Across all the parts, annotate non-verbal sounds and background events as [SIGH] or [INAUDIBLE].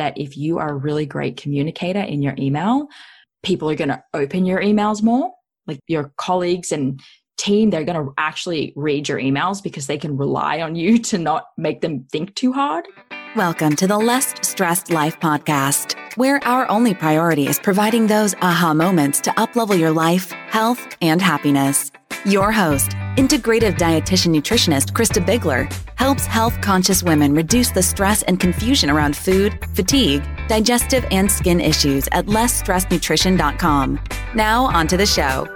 that if you are a really great communicator in your email, people are going to open your emails more. Like your colleagues and team, they're going to actually read your emails because they can rely on you [LAUGHS] to not make them think too hard. Welcome to the Less Stressed Life podcast, where our only priority is providing those aha moments to uplevel your life, health, and happiness. Your host, integrative dietitian nutritionist Krista Bigler, helps health conscious women reduce the stress and confusion around food, fatigue, digestive, and skin issues at lessstressednutrition.com. Now, on to the show.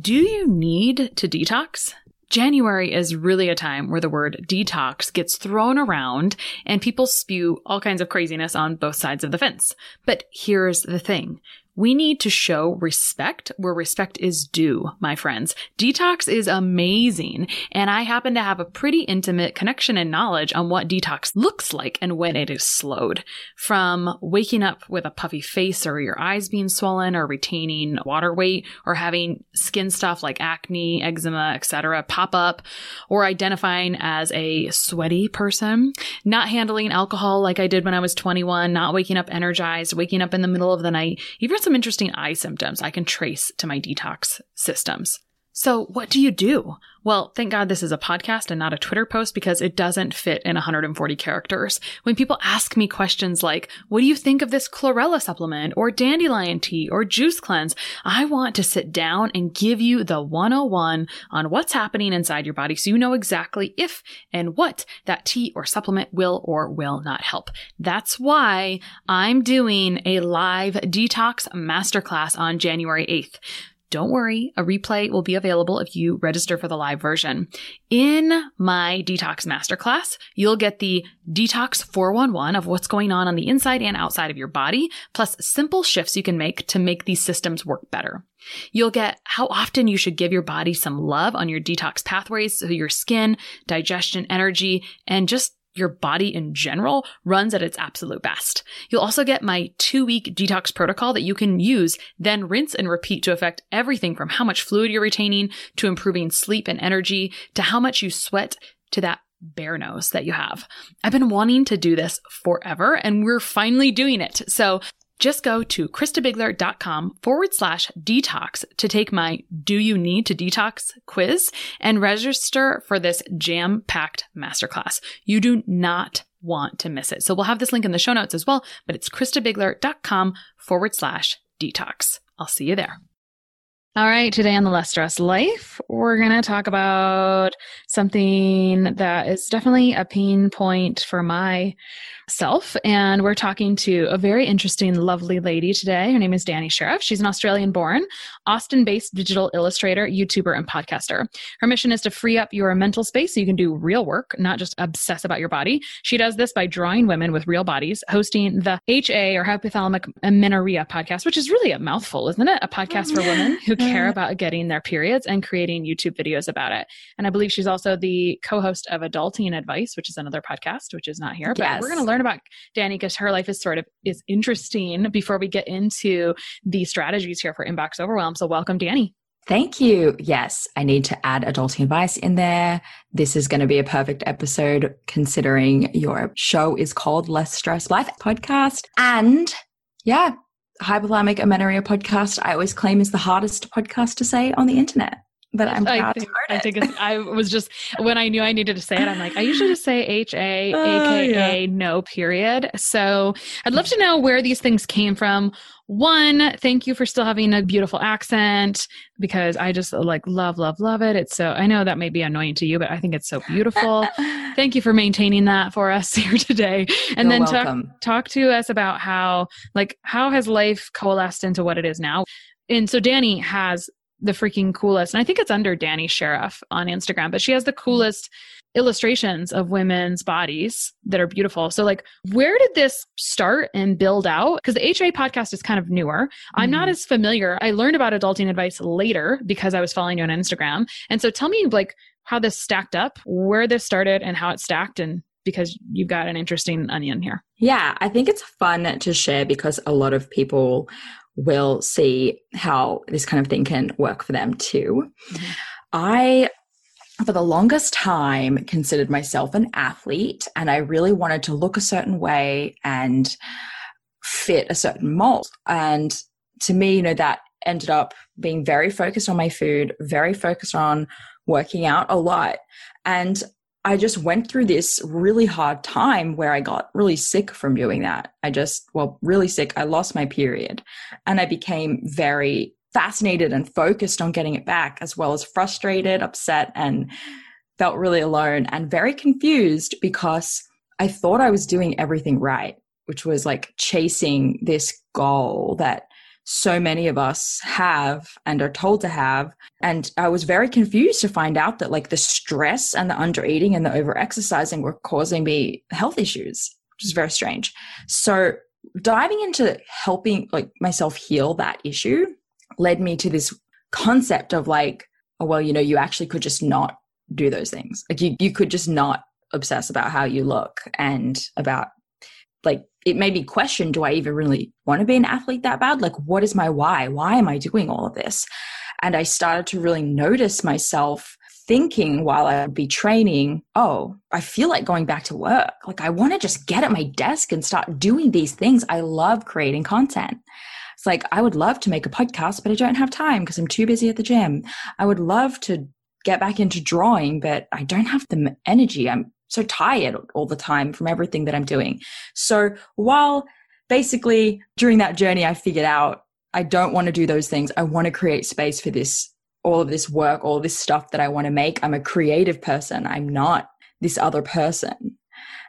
Do you need to detox? January is really a time where the word detox gets thrown around and people spew all kinds of craziness on both sides of the fence. But here's the thing. We need to show respect where respect is due, my friends. Detox is amazing, and I happen to have a pretty intimate connection and knowledge on what detox looks like and when it is slowed. From waking up with a puffy face or your eyes being swollen or retaining water weight or having skin stuff like acne, eczema, etc. pop up or identifying as a sweaty person, not handling alcohol like I did when I was 21, not waking up energized, waking up in the middle of the night, even some interesting eye symptoms I can trace to my detox systems. So, what do you do? Well, thank God this is a podcast and not a Twitter post because it doesn't fit in 140 characters. When people ask me questions like, what do you think of this chlorella supplement or dandelion tea or juice cleanse? I want to sit down and give you the 101 on what's happening inside your body so you know exactly if and what that tea or supplement will or will not help. That's why I'm doing a live detox masterclass on January 8th. Don't worry, a replay will be available if you register for the live version. In my detox masterclass, you'll get the detox 411 of what's going on on the inside and outside of your body, plus simple shifts you can make to make these systems work better. You'll get how often you should give your body some love on your detox pathways so your skin, digestion, energy, and just your body in general runs at its absolute best. You'll also get my two week detox protocol that you can use, then rinse and repeat to affect everything from how much fluid you're retaining to improving sleep and energy to how much you sweat to that bare nose that you have. I've been wanting to do this forever and we're finally doing it. So just go to kristabigler.com forward slash detox to take my Do You Need to Detox quiz and register for this jam packed masterclass. You do not want to miss it. So we'll have this link in the show notes as well, but it's kristabigler.com forward slash detox. I'll see you there. All right, today on the Less Stress Life, we're going to talk about something that is definitely a pain point for my self. And we're talking to a very interesting, lovely lady today. Her name is Dani Sheriff. She's an Australian born, Austin based digital illustrator, YouTuber, and podcaster. Her mission is to free up your mental space so you can do real work, not just obsess about your body. She does this by drawing women with real bodies, hosting the HA or hypothalamic amenorrhea podcast, which is really a mouthful, isn't it? A podcast for women who [LAUGHS] mm-hmm. Care about getting their periods and creating YouTube videos about it. And I believe she's also the co host of Adulting Advice, which is another podcast, which is not here. But yes. we're going to learn learn about Danny because her life is sort of is interesting before we get into the strategies here for inbox overwhelm. So welcome, Danny. Thank you. Yes, I need to add adulting advice in there. This is going to be a perfect episode considering your show is called Less Stress Life podcast. And yeah, hypothalamic amenorrhea podcast, I always claim is the hardest podcast to say on the internet. But I'm proud I think, I think it's, I was [LAUGHS] just when I knew I needed to say it, I'm like, I usually just say H A uh, A K A no period. So I'd love to know where these things came from. One, thank you for still having a beautiful accent because I just like love, love, love it. It's so I know that may be annoying to you, but I think it's so beautiful. [LAUGHS] thank you for maintaining that for us [LAUGHS] here today. And You're then talk talk to us about how like how has life coalesced into what it is now. And so Danny has the freaking coolest, and I think it's under Danny Sheriff on Instagram, but she has the coolest illustrations of women's bodies that are beautiful. So, like, where did this start and build out? Because the HA podcast is kind of newer. I'm not Mhm. as familiar. I learned about adulting advice later because I was following you on Instagram. And so, tell me, like, how this stacked up, where this started, and how it stacked, and because you've got an interesting onion here. Yeah, I think it's fun to share because a lot of people will see how this kind of thing can work for them too. I, for the longest time, considered myself an athlete and I really wanted to look a certain way and fit a certain mold. And to me, you know, that ended up being very focused on my food, very focused on working out a lot. And I just went through this really hard time where I got really sick from doing that. I just, well, really sick. I lost my period and I became very fascinated and focused on getting it back, as well as frustrated, upset, and felt really alone and very confused because I thought I was doing everything right, which was like chasing this goal that so many of us have and are told to have. And I was very confused to find out that like the stress and the under eating and the over exercising were causing me health issues, which is very strange. So diving into helping like myself heal that issue led me to this concept of like, oh, well, you know, you actually could just not do those things. Like you, you could just not obsess about how you look and about like it made me question do I even really want to be an athlete that bad? Like, what is my why? Why am I doing all of this? And I started to really notice myself thinking while I would be training, oh, I feel like going back to work. Like, I want to just get at my desk and start doing these things. I love creating content. It's like, I would love to make a podcast, but I don't have time because I'm too busy at the gym. I would love to get back into drawing, but I don't have the energy. I'm so tired all the time from everything that I'm doing. So while basically during that journey, I figured out I don't want to do those things. I want to create space for this, all of this work, all this stuff that I want to make. I'm a creative person. I'm not this other person.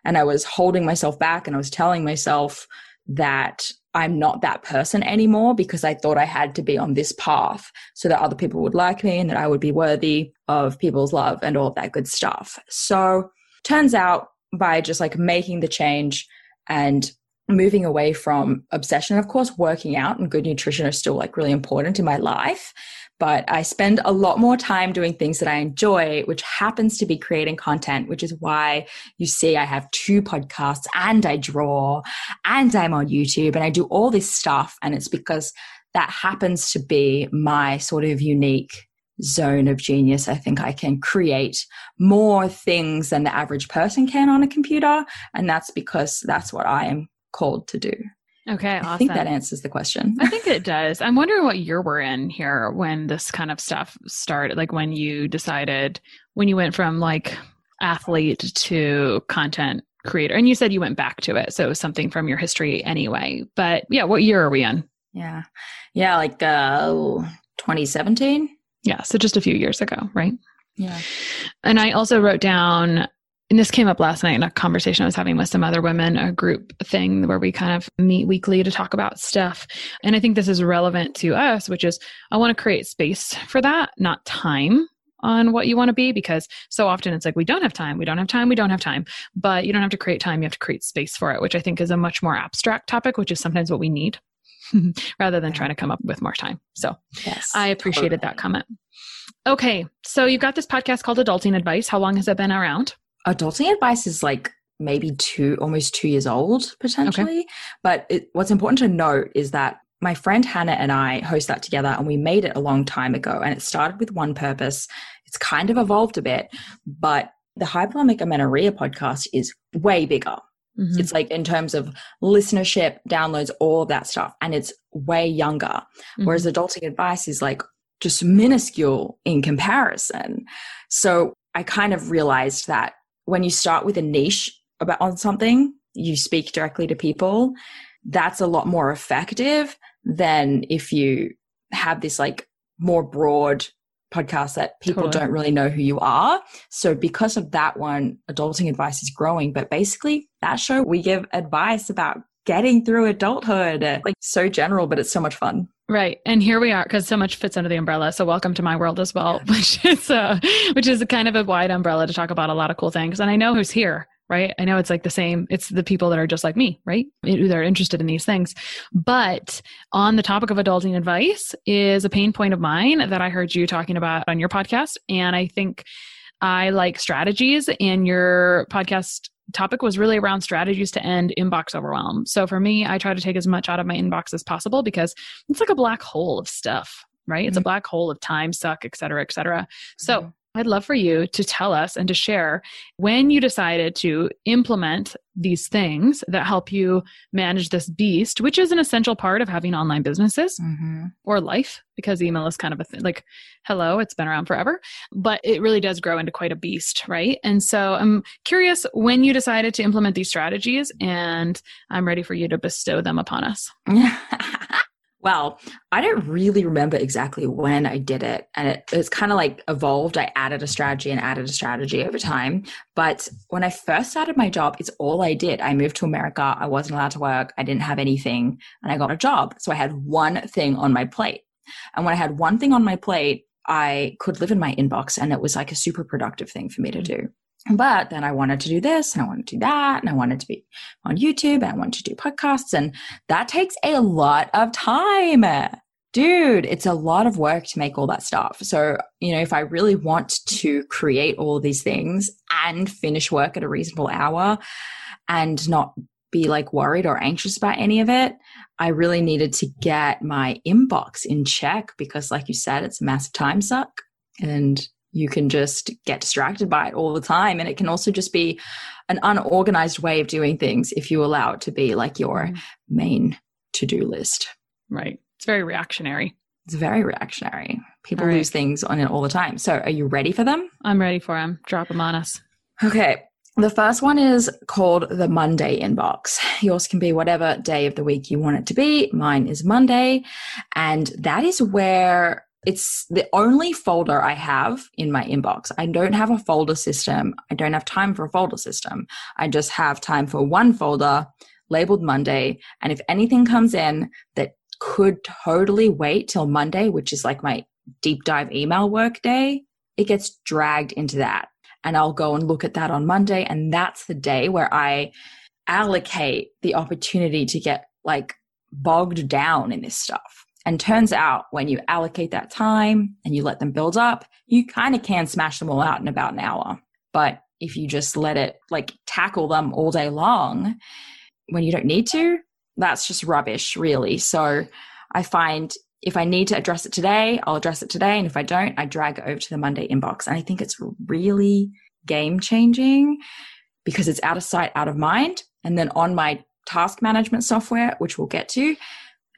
And I was holding myself back and I was telling myself that I'm not that person anymore because I thought I had to be on this path so that other people would like me and that I would be worthy of people's love and all of that good stuff. So turns out by just like making the change and moving away from obsession of course working out and good nutrition are still like really important in my life but i spend a lot more time doing things that i enjoy which happens to be creating content which is why you see i have two podcasts and i draw and i'm on youtube and i do all this stuff. And it's because that happens to be my sort of unique zone of genius. I think I can create more things than the average person can on a computer. And that's because that's what I am called to do. Okay, awesome. I think that answers the question. I think it does. I'm wondering what year we're in here when this kind of stuff started. Like when you decided, when you went from like athlete to content creator. And you said you went back to it. So it was something from your history anyway. But yeah, what year are we in? Yeah. Yeah, like uh 2017. Yeah, so just a few years ago, right? Yeah. And I also wrote down, and this came up last night in a conversation I was having with some other women, a group thing where we kind of meet weekly to talk about stuff. And I think this is relevant to us, which is I want to create space for that, not time on what you want to be, because so often it's like, we don't have time, we don't have time, we don't have time. But you don't have to create time, you have to create space for it, which I think is a much more abstract topic, which is sometimes what we need [LAUGHS] rather than trying to come up with more time. So Yes. I appreciated that comment. Okay, so you've got this podcast called Adulting Advice. How long has it been around? adulting advice is like maybe two almost two years old potentially but it, what's important to note is that my friend Hannah and I host that together and we made it a long time ago and it started with one purpose. It's kind of evolved a bit, but the Hypothalamic Amenorrhea podcast is way bigger. Mm-hmm. It's like in terms of listenership, downloads, all of that stuff. And it's way younger. Mm-hmm. Whereas adulting advice is like just minuscule in comparison. So I kind of realized that when you start with a niche about on something, you speak directly to people, that's a lot more effective than if you have this like more broad podcast that people totally. don't really know who you are. So because of that one, adulting advice is growing. But basically that show, we give advice about getting through adulthood, like so general, but it's so much fun. Right. And here we are because so much fits under the umbrella. So welcome to my world as well, yeah. [LAUGHS] which is uh which is kind of a wide umbrella to talk about a lot of cool things. And I know who's here right? I know it's like the same, it's the people that are just like me, right? They're interested in these things. But on the topic of adulting advice is a pain point of mine that I heard you talking about on your podcast. And I think I like strategies, and your podcast topic was really around strategies to end inbox overwhelm. So for me, I try to take as much out of my inbox as possible because it's like a black hole of stuff right? It's mm-hmm. a black hole of time suck, et cetera, et cetera. So mm-hmm. I'd love for you to tell us and to share when you decided to implement these things that help you manage this beast, which is an essential part of having online businesses mm-hmm. or life, because email is kind of a thing like, hello, it's been around forever, but it really does grow into quite a beast, right? And so I'm curious when you decided to implement these strategies, and I'm ready for you to bestow them upon us. [LAUGHS] Well, I don't really remember exactly when I did it. And it, it's kind of like evolved. I added a strategy and added a strategy over time. But when I first started my job, it's all I did. I moved to America. I wasn't allowed to work. I didn't have anything and I got a job. So I had one thing on my plate. And when I had one thing on my plate, I could live in my inbox and it was like a super productive thing for me to mm. do. But then I wanted to do this and I wanted to do that and I wanted to be on YouTube and I wanted to do podcasts and that takes a lot of time. Dude, it's a lot of work to make all that stuff. So, you know, if I really want to create all these things and finish work at a reasonable hour and not be like worried or anxious about any of it, I really needed to get my inbox in check because, like you said, it's a massive time suck. And you can just get distracted by it all the time. And it can also just be an unorganized way of doing things if you allow it to be like your mm. main to do list. Right. It's very reactionary. It's very reactionary. People right. lose things on it all the time. So, are you ready for them? I'm ready for them. Drop them on us. Okay. The first one is called the Monday inbox. Yours can be whatever day of the week you want it to be. Mine is Monday. And that is where it's the only folder I have in my inbox. I don't have a folder system. I don't have time for a folder system. I just have time for one folder labeled Monday. And if anything comes in that could totally wait till Monday, which is like my deep dive email work day, it gets dragged into that. And I'll go and look at that on Monday. And that's the day where I allocate the opportunity to get like bogged down in this stuff. And turns out when you allocate that time and you let them build up, you kind of can smash them all out in about an hour. But if you just let it like tackle them all day long when you don't need to, that's just rubbish, really. So I find if I need to address it today, I'll address it today. And if I don't, I drag it over to the Monday inbox. And I think it's really game changing because it's out of sight, out of mind. And then on my task management software, which we'll get to,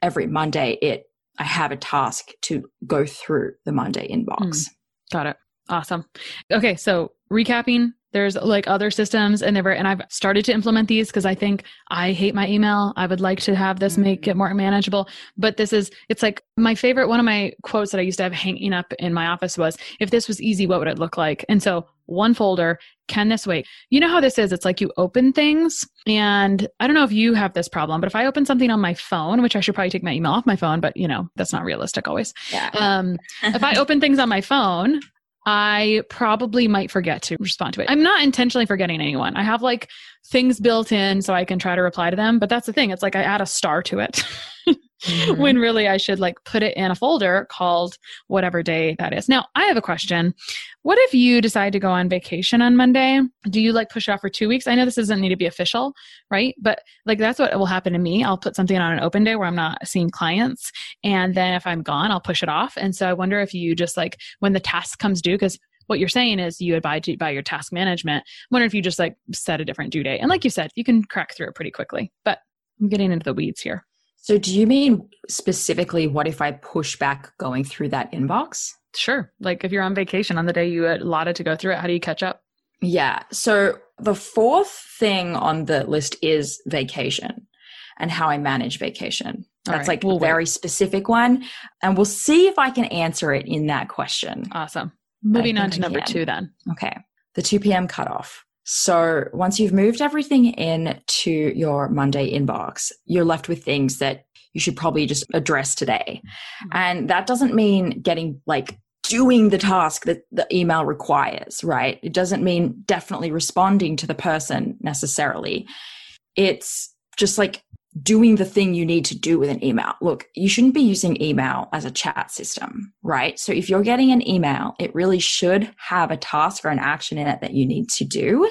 every Monday it I have a task to go through the Monday inbox. Mm, got it. Awesome. Okay, so recapping, there's like other systems and never and I've started to implement these because I think I hate my email. I would like to have this make it more manageable. But this is it's like my favorite one of my quotes that I used to have hanging up in my office was if this was easy, what would it look like? And so one folder, can this wait? You know how this is? It's like you open things and I don't know if you have this problem, but if I open something on my phone, which I should probably take my email off my phone, but you know, that's not realistic always. Yeah. Um, [LAUGHS] if I open things on my phone, I probably might forget to respond to it. I'm not intentionally forgetting anyone. I have like things built in so I can try to reply to them, but that's the thing. It's like I add a star to it. [LAUGHS] mm-hmm. when really I should like put it in a folder called whatever day that is. Now, I have a question. What if you decide to go on vacation on Monday? Do you like push it off for two weeks? I know this doesn't need to be official, right? But like that's what will happen to me. I'll put something on an open day where I'm not seeing clients. And then if I'm gone, I'll push it off. And so I wonder if you just like when the task comes due, because what you're saying is you abide by your task management. I wonder if you just like set a different due date. And like you said, you can crack through it pretty quickly. But I'm getting into the weeds here. So, do you mean specifically what if I push back going through that inbox? Sure. Like if you're on vacation on the day you allotted to go through it, how do you catch up? Yeah. So, the fourth thing on the list is vacation and how I manage vacation. That's right. like we'll a very wait. specific one. And we'll see if I can answer it in that question. Awesome. Moving on to number two, then. Okay. The 2 p.m. cutoff. So once you've moved everything in to your Monday inbox, you're left with things that you should probably just address today. Mm-hmm. And that doesn't mean getting like doing the task that the email requires, right? It doesn't mean definitely responding to the person necessarily. It's just like doing the thing you need to do with an email. Look, you shouldn't be using email as a chat system, right? So if you're getting an email, it really should have a task or an action in it that you need to do.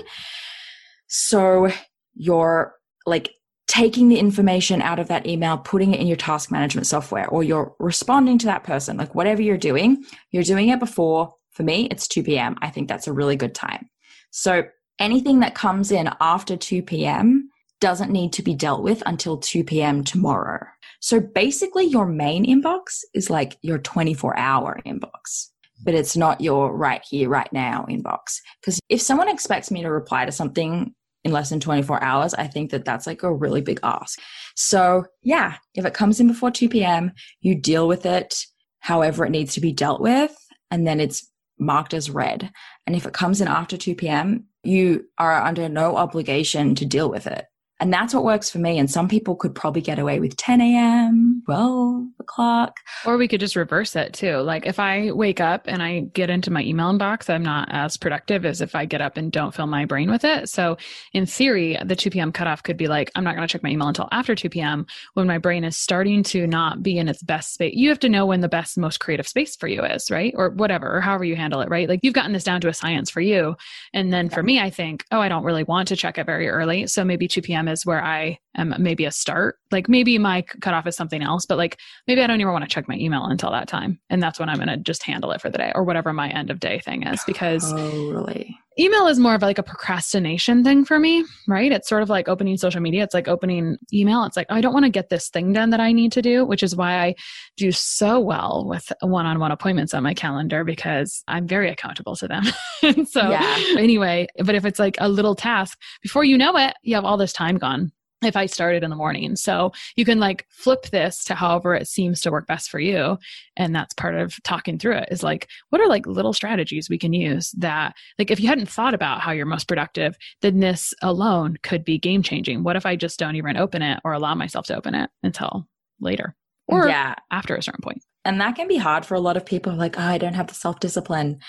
So you're like taking the information out of that email, putting it in your task management software, or you're responding to that person, like whatever you're doing, you're doing it before. For me, it's 2 p.m. I think that's a really good time. So anything that comes in after 2 p.m doesn't need to be dealt with until 2 p.m. tomorrow. So basically, your main inbox is like your 24 hour inbox, but it's not your right here, right now inbox. Because if someone expects me to reply to something in less than 24 hours, I think that that's like a really big ask. So, yeah, if it comes in before 2 p.m., you deal with it however it needs to be dealt with, and then it's marked as read. And if it comes in after 2 p.m., you are under no obligation to deal with it. And that's what works for me. And some people could probably get away with 10 a.m., 12 o'clock. Or we could just reverse it too. Like if I wake up and I get into my email inbox, I'm not as productive as if I get up and don't fill my brain with it. So in theory, the 2 p.m. cutoff could be like, I'm not going to check my email until after 2 p.m. when my brain is starting to not be in its best space. You have to know when the best, most creative space for you is, right? Or whatever, or however you handle it, right? Like you've gotten this down to a science for you. And then for me, I think, oh, I don't really want to check it very early. So maybe 2 p.m is where I am maybe a start. Like maybe my cutoff is something else, but like maybe I don't even want to check my email until that time. And that's when I'm going to just handle it for the day or whatever my end of day thing is because totally. Email is more of like a procrastination thing for me, right? It's sort of like opening social media. It's like opening email. It's like, oh, I don't want to get this thing done that I need to do, which is why I do so well with one on one appointments on my calendar because I'm very accountable to them. [LAUGHS] so, yeah. anyway, but if it's like a little task, before you know it, you have all this time gone if I started in the morning. So you can like flip this to however it seems to work best for you. And that's part of talking through it is like, what are like little strategies we can use that, like, if you hadn't thought about how you're most productive, then this alone could be game changing. What if I just don't even open it or allow myself to open it until later or yeah. after a certain point? And that can be hard for a lot of people like, oh, I don't have the self discipline.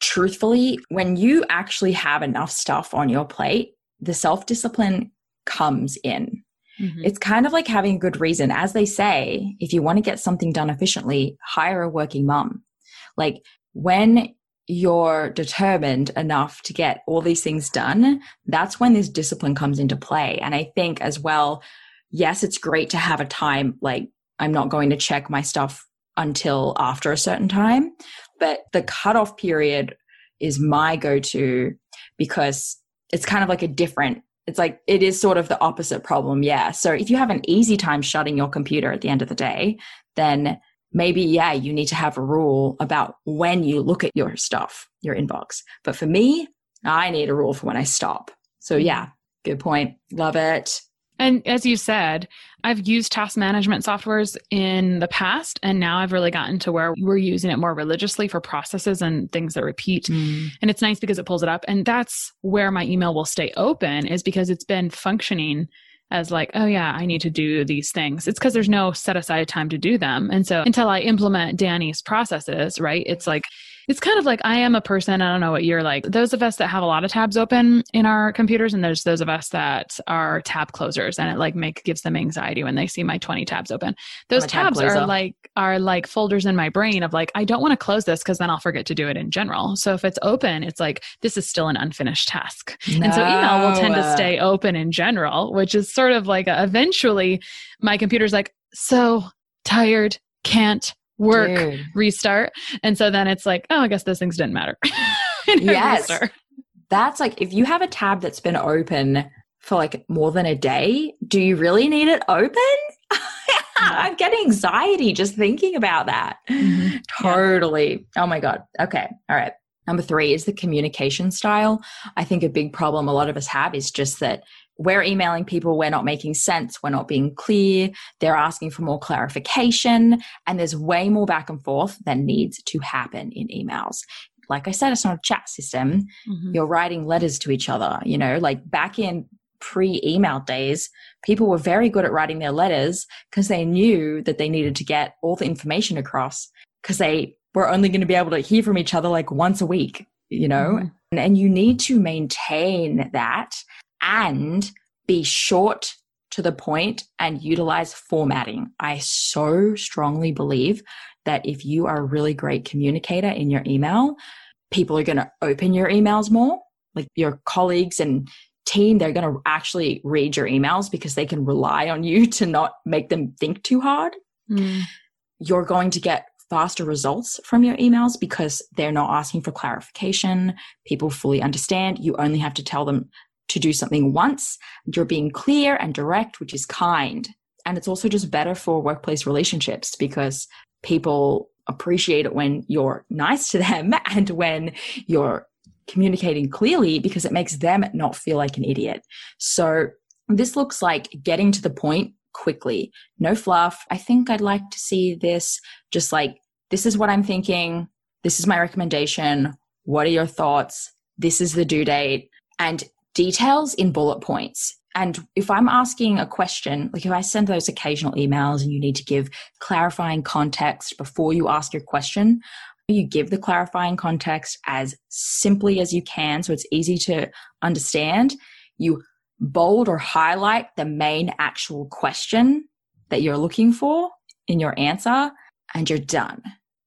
Truthfully, when you actually have enough stuff on your plate, the self discipline comes in. Mm-hmm. It's kind of like having a good reason. As they say, if you want to get something done efficiently, hire a working mom. Like when you're determined enough to get all these things done, that's when this discipline comes into play. And I think as well, yes, it's great to have a time like I'm not going to check my stuff until after a certain time, but the cutoff period is my go to because it's kind of like a different it's like it is sort of the opposite problem. Yeah. So if you have an easy time shutting your computer at the end of the day, then maybe, yeah, you need to have a rule about when you look at your stuff, your inbox. But for me, I need a rule for when I stop. So mm-hmm. yeah, good point. Love it. And as you said, I've used task management softwares in the past, and now I've really gotten to where we're using it more religiously for processes and things that repeat. Mm. And it's nice because it pulls it up. And that's where my email will stay open, is because it's been functioning as like, oh yeah, I need to do these things. It's because there's no set aside time to do them. And so until I implement Danny's processes, right, it's like It's kind of like I am a person, I don't know what you're like. Those of us that have a lot of tabs open in our computers, and there's those of us that are tab closers, and it like make gives them anxiety when they see my 20 tabs open. Those tabs tab are like are like folders in my brain of like, I don't want to close this because then I'll forget to do it in general. So if it's open, it's like this is still an unfinished task. No. And so email will tend to stay open in general, which is sort of like a, eventually my computer's like, so tired, can't work, Dude. restart. And so then it's like, oh, I guess those things didn't matter. [LAUGHS] yes. That's like if you have a tab that's been open for like more than a day, do you really need it open? [LAUGHS] I'm getting anxiety just thinking about that. Mm-hmm. Totally. Yeah. Oh my God. Okay. All right. Number three is the communication style. I think a big problem a lot of us have is just that we're emailing people, we're not making sense, we're not being clear, they're asking for more clarification, and there's way more back and forth than needs to happen in emails. Like I said, it's not a chat system. Mm-hmm. You're writing letters to each other, you know, like back in pre email days, people were very good at writing their letters because they knew that they needed to get all the information across because they were only going to be able to hear from each other like once a week, you know? Mm-hmm. And, and you need to maintain that and be short to the point and utilize formatting. I so strongly believe that if you are a really great communicator in your email, people are going to open your emails more. Like your colleagues and team, they're going to actually read your emails because they can rely on you [LAUGHS] to not make them think too hard. Mm. You're going to get faster results from your emails because they're not asking for clarification. People fully understand. You only have to tell them to do something once. You're being clear and direct, which is kind. And it's also just better for workplace relationships because people appreciate it when you're nice to them [LAUGHS] and when you're communicating clearly because it makes them not feel like an idiot. So this looks like getting to the point quickly. No fluff. I think I'd like to see this just like, this is what I'm thinking. This is my recommendation. What are your thoughts? This is the due date. And details in bullet points. And if I'm asking a question, like if I send those occasional emails and you need to give clarifying context before you ask your question, you give the clarifying context as simply as you can so it's easy to understand. You bold or highlight the main actual question that you're looking for in your answer and you're done.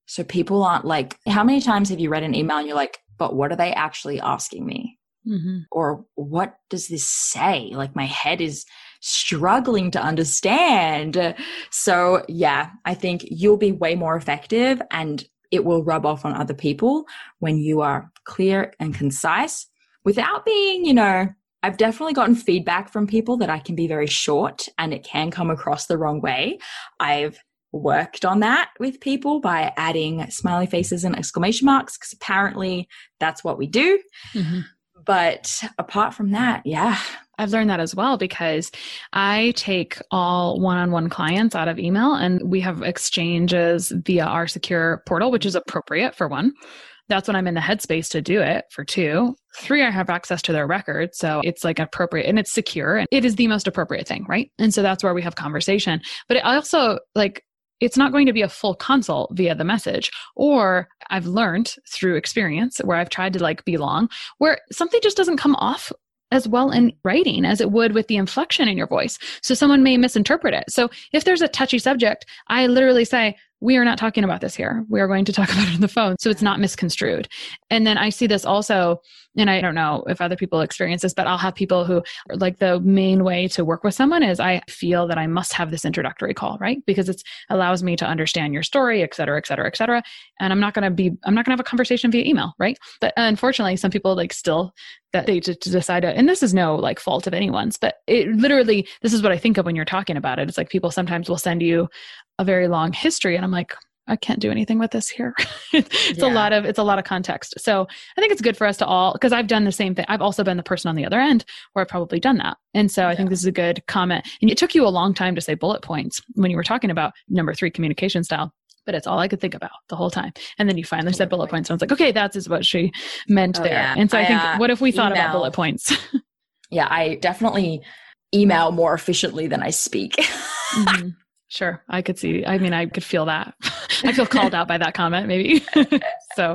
So people aren't like, how many times have you read an email and you're like, but what are they actually asking me? Mm-hmm. Or what does this say? Like my head is struggling to understand. So, yeah, I think you'll be way more effective and it will rub off on other people when you are clear and concise without being, you know, I've definitely gotten feedback from people that I can be very short and it can come across the wrong way. I've worked on that with people by adding smiley faces and exclamation marks because apparently that's what we do. Mm-hmm. But apart from that, yeah. I've learned that as well because I take all one on one clients out of email and we have exchanges via our secure portal, which is appropriate for one. That's when I'm in the headspace to do it for two. Three, I have access to their record. So it's like appropriate and it's secure and it is the most appropriate thing, right? And so that's where we have conversation. But it also like it's not going to be a full consult via the message. Or I've learned through experience where I've tried to like be long, where something just doesn't come off as well in mm-hmm. writing as it would with the inflection in your voice. So someone may misinterpret it. So if there's a touchy subject, I literally say, we are not talking about this here. We are going to talk [LAUGHS] about it on the phone. So it's not misconstrued. And then I see this also, and I don't know if other people experience this, but I'll have people who like the main way to work with someone is I feel that I must have this introductory call, right? Because it allows me to understand your story, et cetera, et cetera, et cetera. And I'm not going to be, I'm not going to have a conversation via email, right? But unfortunately, some people like still that they just decide to, and this is no like fault of anyone's, but it literally, this is what I think of when you're talking about it. It's like people sometimes will send you a very long history and i'm like i can't do anything with this here [LAUGHS] it's yeah. a lot of it's a lot of context so i think it's good for us to all because i've done the same thing i've also been the person on the other end where i've probably done that and so yeah. i think this is a good comment and it took you a long time to say bullet points when you were talking about number three communication style but it's all I could think about the whole time. And then you finally said bullet points. And I was like, okay, that's is what she meant oh, there. Yeah. And so I, I think, uh, what if we thought email. about bullet points? [LAUGHS] yeah, I definitely email more efficiently than I speak. [LAUGHS] mm-hmm. Sure. I could see. I mean, I could feel that. [LAUGHS] I feel called out by that comment, maybe. [LAUGHS] So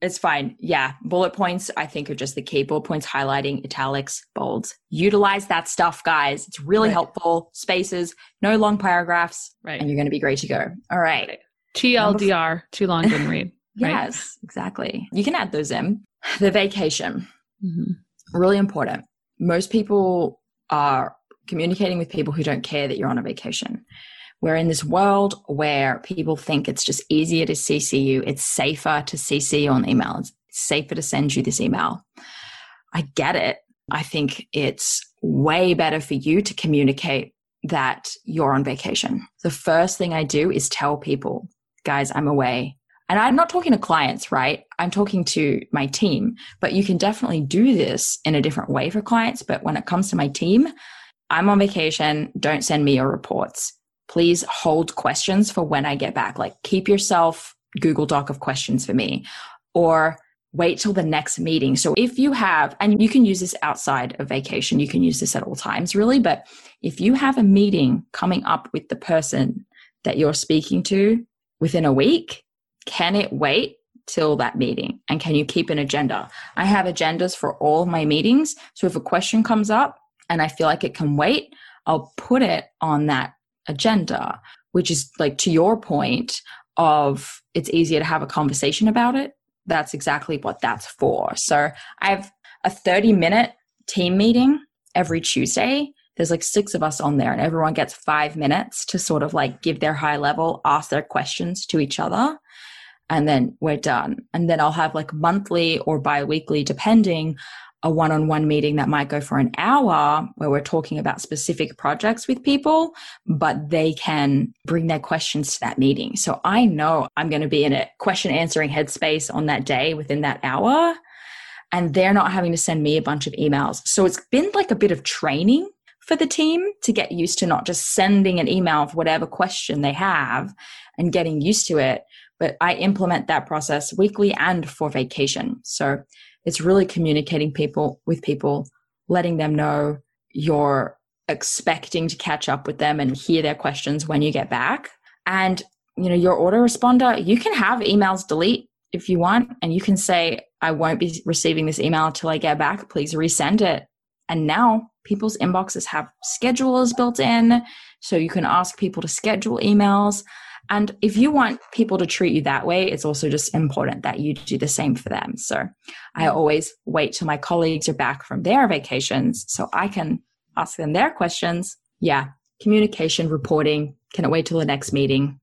it's fine. Yeah. Bullet points, I think, are just the key. Bullet points, highlighting, italics, bolds. Utilize that stuff, guys. It's really Right. helpful. Spaces, no long paragraphs, right. and you're going to be great to go. All right. Right. TLDR, too long didn't [LAUGHS] read. Right? Yes, exactly. You can add those in. The vacation, Mhm. really important. Most people are communicating with people who don't care that you're on a vacation. We're in this world where people think it's just easier to CC you. It's safer to CC you on email. It's safer to send you this email. I get it. I think it's way better for you to communicate that you're on vacation. The first thing I do is tell people, guys, I'm away. And I'm not talking to clients, right? I'm talking to my team, but you can definitely do this in a different way for clients. But when it comes to my team, I'm on vacation. Don't send me your reports. Please hold questions for when I get back. Like keep yourself Google Doc of questions for me or wait till the next meeting. So if you have, and you can use this outside of vacation, you can use this at all times really, but if you have a meeting coming up with the person that you're speaking to within a week, can it wait till that meeting? And can you keep an agenda? I have agendas for all my meetings. So if a question comes up and I feel like it can wait, I'll put it on that agenda, which is like to your point of it's easier to have a conversation about it. That's exactly what that's for. So I have a 30 minute team meeting every Tuesday. There's like six of us on there, and everyone gets five minutes to sort of like give their high level, ask their questions to each other, and then we're done. And then I'll have like monthly or bi weekly, depending, a one on one meeting that might go for an hour where we're talking about specific projects with people, but they can bring their questions to that meeting. So I know I'm going to be in a question answering headspace on that day within that hour. And they're not having to send me a bunch of emails. So it's been like a bit of training for the team to get used to not just sending an email of whatever question they have and getting used to it. But I implement that process weekly and for vacation. So it's really communicating people with people, letting them know you're expecting to catch up with them and hear their questions when you get back. And, you know, your autoresponder, you can have emails delete if you want, and you can say, I won't be receiving this email until I get back. Please resend it. And now people's inboxes have schedulers built in. So you can ask people to schedule emails. And if you want people to treat you that way, it's also just important that you do the same for them. So I mm. always wait till my colleagues are back from their vacations so I can ask them their questions. Yeah. Communication, reporting. Can it wait till the next meeting?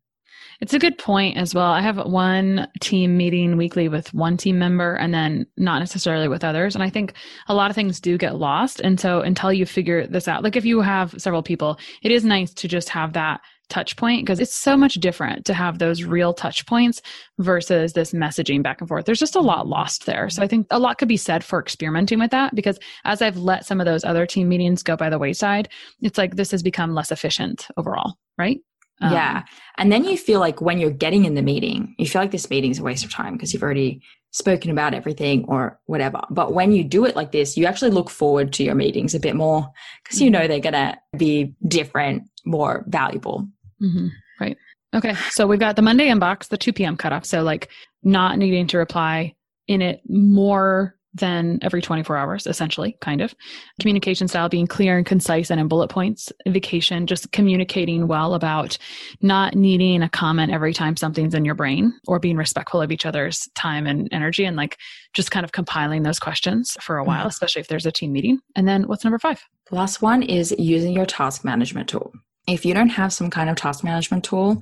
It's a good point as well. I have one team meeting weekly with one team member and then not necessarily with others. And I think a lot of things do get lost. And so until you figure this out, like if you have several people, it is nice to just have that touch point because it's so much different to have those real touch points versus this messaging back and forth. There's just a lot lost there. So I think a lot could be said for experimenting with that because as I've let some of those other team meetings go by the wayside, it's like this has become less efficient overall, right? Um, yeah. And then you feel like when you're getting in the meeting, you feel like this meeting's a waste of time because you've already spoken about everything or whatever. But when you do it like this, you actually look forward to your meetings a bit more because you know they're going to be different, more valuable. Hmm Right. Okay. So we've got the Monday inbox, the 2 p.m. cutoff. So, like, not needing to reply in it more than every 24 hours, essentially, kind of. Communication style being clear and concise and in bullet points. Vacation, just communicating well about not needing a comment every time something's in your brain or being respectful of each other's time and energy and like just kind of compiling those questions for a while, Mhm. especially if there's a team meeting. And then what's number five? The last one is using your task management tool. If you don't have some kind of task management tool,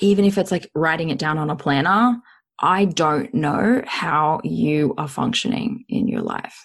even if it's like writing it down on a planner, I don't know how you are functioning in your life.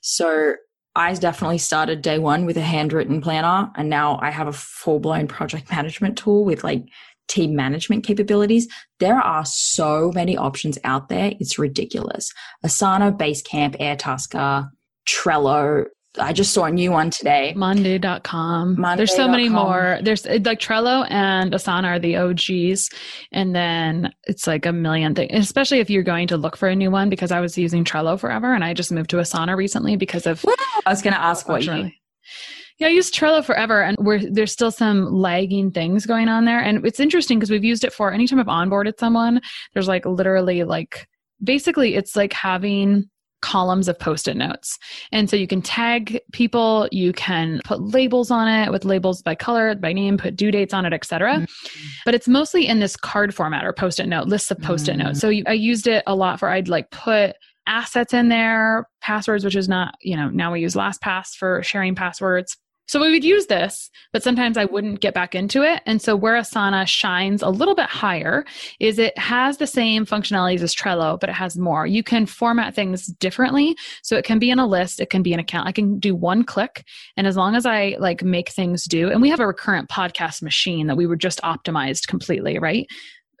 So I definitely started day one with a handwritten planner, and now I have a full blown project [LAUGHS] management tool with like team management capabilities. There are so many options out there. It's ridiculous. Asana, Basecamp, Airtasker, Trello. I just saw a new one today. Monday.com. There's so many more. There's like Trello and Asana are the OGs. And then it's like a million things, especially if you're going to look for a new one because I was using Trello forever and I just moved to Asana recently because of I was going to ask what you. Yeah, I used Trello forever, and we're, there's still some lagging things going on there. And it's interesting because we've used it for anytime I've onboarded someone. There's like literally like basically it's like having columns of post-it notes. And so you can tag people, you can put labels on it with labels by color, by name, put due dates on it, etc. Mm-hmm. But it's mostly in this card format or post-it note, lists of post-it mm-hmm. notes. So you, I used it a lot for I'd like put assets in there, passwords, which is not, you know, now we use LastPass for sharing passwords. So we would use this, but sometimes I wouldn't get back into it. And so where Asana shines a little bit higher is it has the same functionalities as Trello, but it has more. You can format things differently. So it can be in a list, it can be an account. I can do one click. And as long as I like make things due, and we have a recurrent podcast machine that we were just optimized completely, right?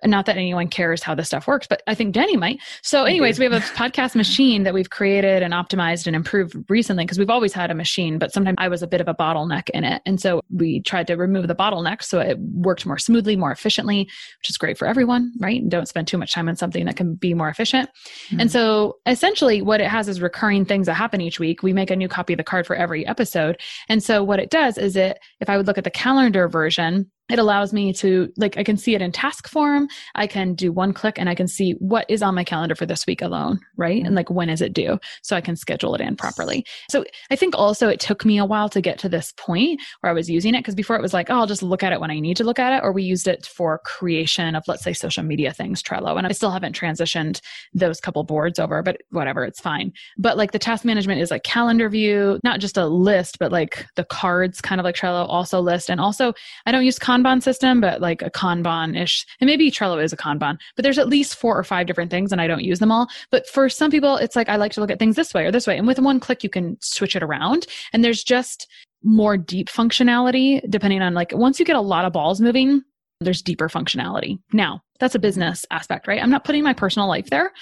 Not that anyone cares how this stuff works, but I think Denny might. So, anyways, we have a podcast machine that we've created and optimized and improved recently because we've always had a machine, but sometimes I was a bit of a bottleneck in it. And so we tried to remove the bottleneck so it worked more smoothly, more efficiently, which is great for everyone, right? And don't spend too much time on something that can be more efficient. Mm-hmm. And so essentially what it has is recurring things that happen each week. We make a new copy of the card for every episode. And so what it does is it, if I would look at the calendar version, it allows me to like i can see it in task form. I can do one click and i can see what is on my calendar for this week alone right? And mm-hmm. like when is it due? So i can schedule it in properly. So i think also it took me a while to get to this point where i was using it because before it was like oh i'll just look at it when i need to look at it or we used it for creation of let's say social media things trello and i still haven't transitioned those couple boards over but whatever it's fine. But like the task management is like calendar view not just a list but like the cards kind of like trello also list. And also i don't use Kanban system, but like a Kanban ish. And maybe Trello is a Kanban, but there's at least four or five different things and I don't use them all. But for some people, it's like I like to look at things this way or this way. And with one click, you can switch it around. And there's just more deep functionality depending on like once you get a lot of balls moving, there's deeper functionality. Now, that's a business aspect, right? I'm not putting my personal life there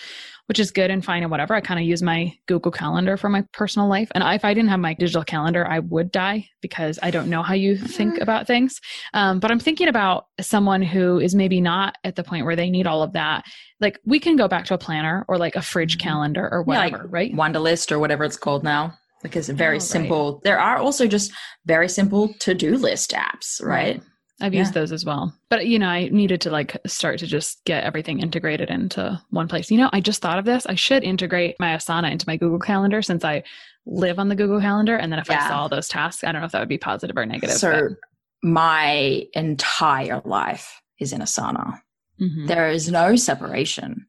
which is good and fine and whatever. I kind of use my Google Calendar for my personal life. And if I didn't have my digital calendar, I would die because I don't know how you think about things. Um, but I'm thinking about someone who is maybe not at the point where they need all of that. Like we can go back to a planner or like a fridge mm-hmm. calendar or whatever, yeah, like right? Wunderlist or whatever it's called now. Because very oh, simple. There are also just very simple to do list apps, right? right. I've yeah. used those as well. But you know, I needed to like start to just get everything integrated into one place. You know, I just thought of this. I should integrate my Asana into my Google Calendar since I live on the Google Calendar. And then if yeah. I saw those tasks, I don't know if that would be positive or negative. So but. my entire life is in Asana. Mm-hmm. There is no separation.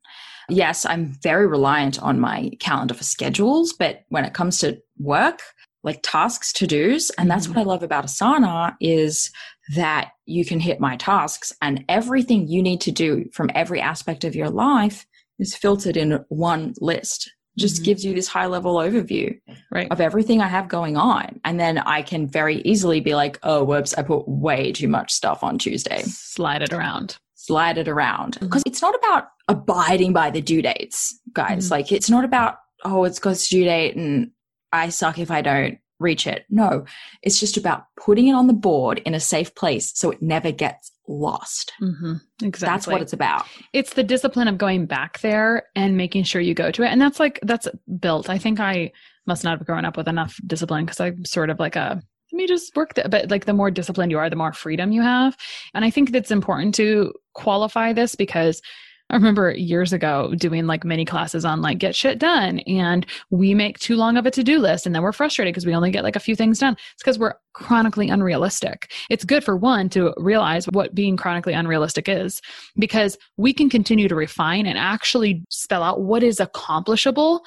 Yes, I'm very reliant on my calendar for schedules, but when it comes to work, like tasks to dos, and that's mm-hmm. what I love about Asana is that you can hit my tasks and everything you need to do from every aspect of your life is filtered in one list just mm-hmm. gives you this high level overview right. of everything I have going on. And then I can very easily be like, oh, whoops, I put way too much stuff on Tuesday. Slide it around. Slide it around. Because mm-hmm. it's not about abiding by the due dates, guys. Mm-hmm. Like, it's not about, oh, it's got a due date and I suck if I don't reach it. No, it's just about putting it on the board in a safe place so it never gets lost. Mm-hmm. Exactly. That's what it's about. It's the discipline of going back there and making sure you go to it. And that's like, that's built. I think I must not have grown up with enough discipline because I'm sort of like a, let me just work that. But like the more disciplined you are, the more freedom you have. And I think that's important to qualify this because I remember years ago doing like mini classes on like get shit done and we make too long of a to-do list and then we're frustrated because we only get like a few things done. It's because we're chronically unrealistic. It's good for one to realize what being chronically unrealistic is because we can continue to refine and actually spell out what is accomplishable.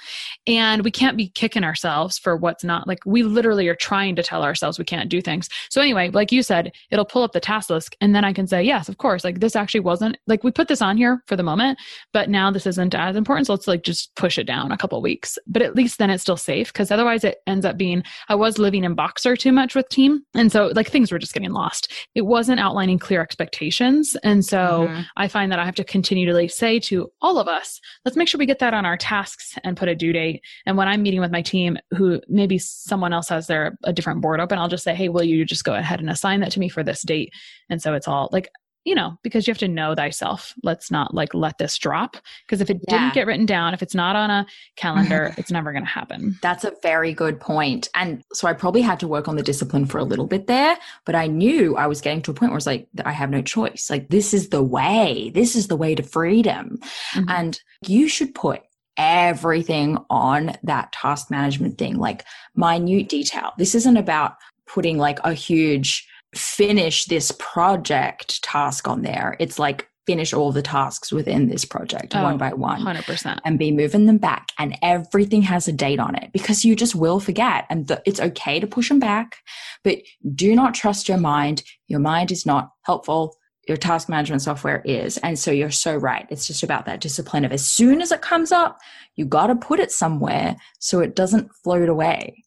And we can't be kicking ourselves for what's not like we literally are trying to tell ourselves we can't do things. So, anyway, like you said, it'll pull up the task list and then I can say, yes, of course, like this actually wasn't like we put this on here for the moment, but now this isn't as important. So let's like just push it down a couple weeks. But at least then it's still safe because otherwise it ends up being I was living in Voxer too much with team. And so like things were just getting lost. It wasn't outlining clear expectations. And so mm-hmm. I find that I have to continually say to all of us, let's make sure we get that on our tasks and put a due date. And when I'm meeting with my team who maybe someone else has their a different board open, I'll just say, Hey, will you just go ahead and assign that to me for this date? And so it's all like you know, because you have to know thyself. Let's not like let this drop. Because if it yeah. didn't get written down, if it's not on a calendar, [LAUGHS] it's never going to happen. That's a very good point. And so I probably had to work on the discipline for a little bit there, but I knew I was getting to a point where it's like, I have no choice. Like, this is the way. This is the way to freedom. Mm-hmm. And you should put everything on that task management thing, like minute detail. This isn't about putting like a huge finish this project task on there. It's like finish all the tasks within this project oh, one by one 100% and be moving them back and everything has a date on it because you just will forget and the, it's okay to push them back but do not trust your mind. Your mind is not helpful. Your task management software is and so you're so right. It's just about that discipline of as soon as it comes up you got to put it somewhere so it doesn't float away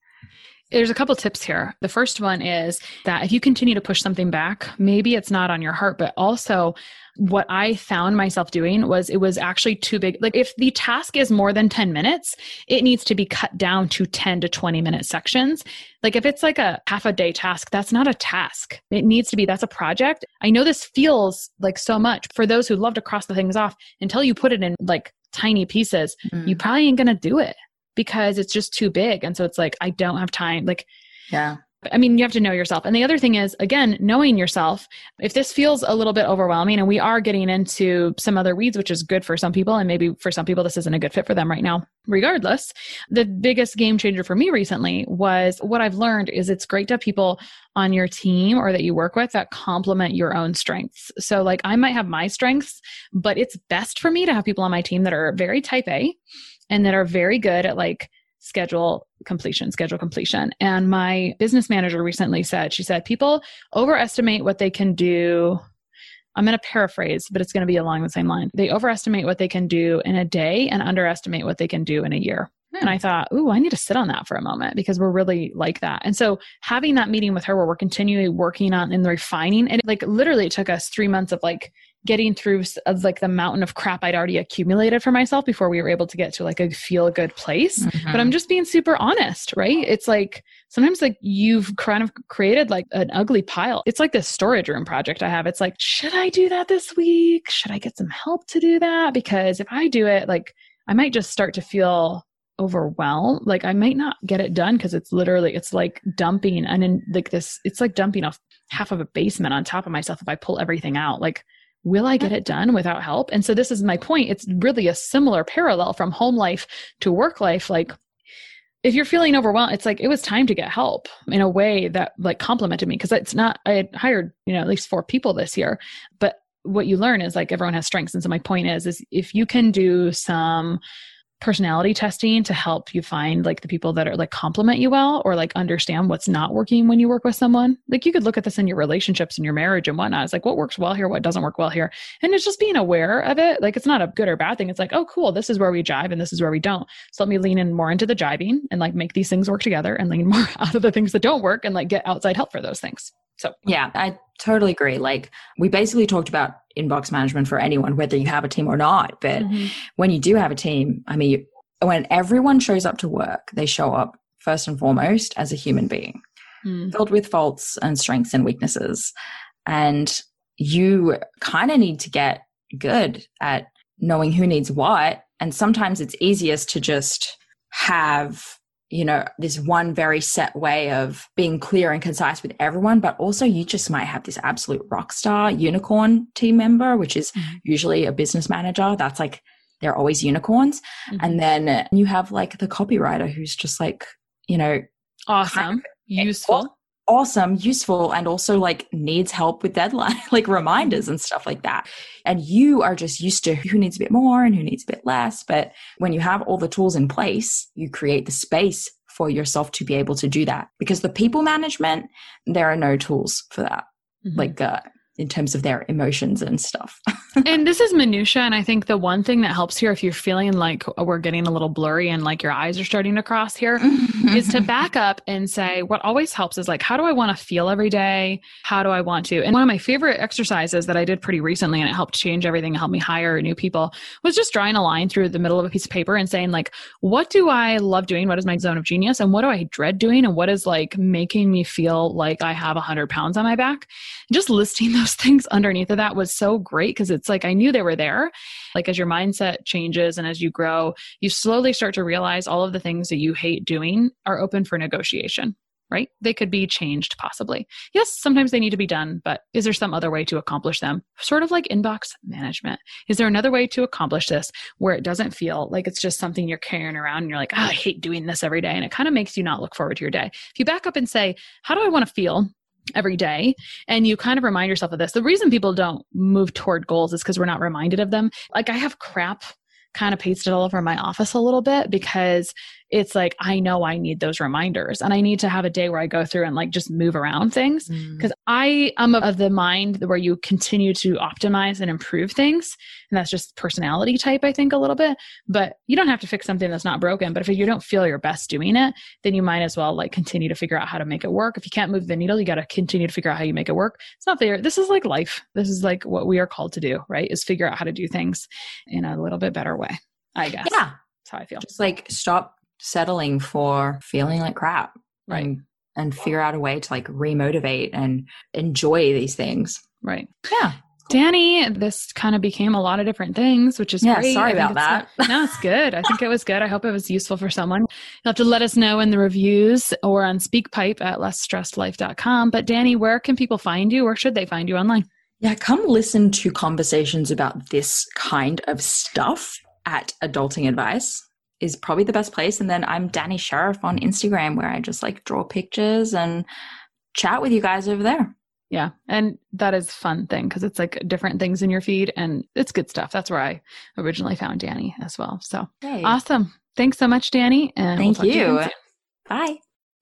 there's a couple tips here. The first one is that if you continue to push something back, maybe it's not on your heart, but also what I found myself doing was it was actually too big. Like if the task is more than 10 minutes, it needs to be cut down to 10 to 20 minute sections. Like if it's like a half a day task, that's not a task. It needs to be, that's a project. I know this feels like so much for those who love to cross the things off until you put it in like tiny pieces, mm. you probably ain't going to do it because it's just too big. And so it's like, I don't have time. Like, yeah. I mean, you have to know yourself. And the other thing is, again, knowing yourself. If this feels a little bit overwhelming, and we are getting into some other weeds, which is good for some people, and maybe for some people, this isn't a good fit for them right now. Regardless, the biggest game changer for me recently was what I've learned is it's great to have people on your team or that you work with that complement your own strengths. So, like, I might have my strengths, but it's best for me to have people on my team that are very type A and that are very good at like schedule completion, schedule completion. And my business manager recently said, she said, people overestimate what they can do. I'm going to paraphrase, but it's going to be along the same line. They overestimate what they can do in a day and underestimate what they can do in a year. And I hmm. thought, ooh, I need to sit on that for a moment because we're really like that. And so having that meeting with her where we're continually working on and refining, and like literally it took us three months of like getting through like the mountain of crap I'd already accumulated for myself before we were able to get to like a feel good place. Mm-hmm. But I'm just being super honest, right? It's like sometimes like you've kind of created like an ugly pile. It's like this storage room project I have. It's like, should I do that this week? Should I get some help to do that? Because if I do it, like I might just start to feel overwhelmed. Like I might not get it done because it's literally it's like dumping and in like this it's like dumping off half of a basement on top of myself if I pull everything out. Like will I get it done without help? And so this is my point. It's really a similar parallel from home life to work life. Like if you're feeling overwhelmed, it's like it was time to get help in a way that like complimented me because it's not I had hired, you know, at least four people this year. But what you learn is like everyone has strengths. And so my point is is if you can do some personality testing to help you find like the people that are like complement you well or like understand what's not working when you work with someone. Like you could look at this in your relationships and your marriage and whatnot. It's like what works well here, what doesn't work well here. And it's just being aware of it. Like it's not a good or bad thing. It's like, oh cool, this is where we jive and this is where we don't. So let me lean in more into the jiving and like make these things work together and lean [LAUGHS] more out of the things that don't work and like get outside help for those things. So yeah, I totally agree. Like we basically talked about inbox management for anyone, whether you have a team or not. But mm-hmm. when you do have a team, I mean, when everyone shows up to work, they show up first and foremost as a human being, mm. filled with faults and strengths and weaknesses. And you kind of need to get good at knowing who needs what. And sometimes it's easiest to just have you know, this one very set way of being clear and concise with everyone, but also you just might have this absolute rock star unicorn team member, which is mm-hmm. usually a business manager. That's like, they're always unicorns. Mm-hmm. And then you have like the copywriter who's just like, you know, awesome, kind of, useful. Awesome, useful, and also like needs help with deadline, [LAUGHS] like reminders and stuff like that. And you are just used to who needs a bit more and who needs a bit less. But when you have all the tools in place, you create the space for yourself to be able to do that because the people management there are no tools for that mm-hmm. like uh, in terms of their emotions and stuff. [LAUGHS] and this is minutia and I think the one thing that helps here if you're feeling like we're getting a little blurry and like your eyes are starting to cross here [LAUGHS] is to back up and say what always helps is like how do I want to feel every day? How do I want to? And one of my favorite exercises that I did pretty recently and it helped change everything and help me hire new people was just drawing a line through the middle of a piece of paper and saying like what do I love doing? What is my zone of genius and what do I dread doing and what is like making me feel like I have a hundred pounds on my back? Just listing [LAUGHS] those things underneath of that was so great because it's like I knew they were there. Like as your mindset changes and as you grow, you slowly start to realize all of the things that you hate doing are open for negotiation right? They could be changed possibly. Yes, sometimes they need to be done, but is there some other way to accomplish them? Sort of like inbox management. Is there another way to accomplish this where it doesn't feel like it's just something you're carrying around and you're like, oh, I hate doing this every day. And it kind of makes you not look forward to your day. If you back up and say, how do I want to feel? Every day and you kind of remind yourself of this. The reason people don't move toward goals is because we're not reminded of them. Like I have crap kind of pasted all over my office a little bit because it's like I know I need those reminders and I need to have a day where I go through and like just move around things. Because mm. I am of the mind where you continue to optimize and improve things and that's just personality type I think a little bit but you don't have to fix something that's not broken but if you don't feel your best doing it then you might as well like continue to figure out how to make it work. If you can't move the needle you got to continue to figure out how you make it work. It's not there this is like life. This is like what we are called to do right is figure out how to do things in a little bit better way I guess. Yeah. That's how I feel. Just like stop settling for feeling like crap. Right. And, and figure out a way to like remotivate and enjoy these things. Right. Yeah. Danny, this kind of became a lot of different things, which is yeah, great. Sorry about that. [LAUGHS] no, it's good. I think it was good. I hope it was useful for someone. You'll have to let us know in the reviews or on SpeakPipe at lessstressedlife.com. But Danny, where can people find you or should they find you online? Yeah, come listen to conversations about this kind of stuff at Adulting Advice is probably the best place. And then I'm Danny Sheriff on Instagram, where I just like draw pictures and chat with you guys over there. Yeah. And that is fun thing because it's like different things in your feed and it's good stuff. That's where I originally found Danny as well. So Yay. awesome. Thanks so much, Danny. And thank we'll you. you Bye.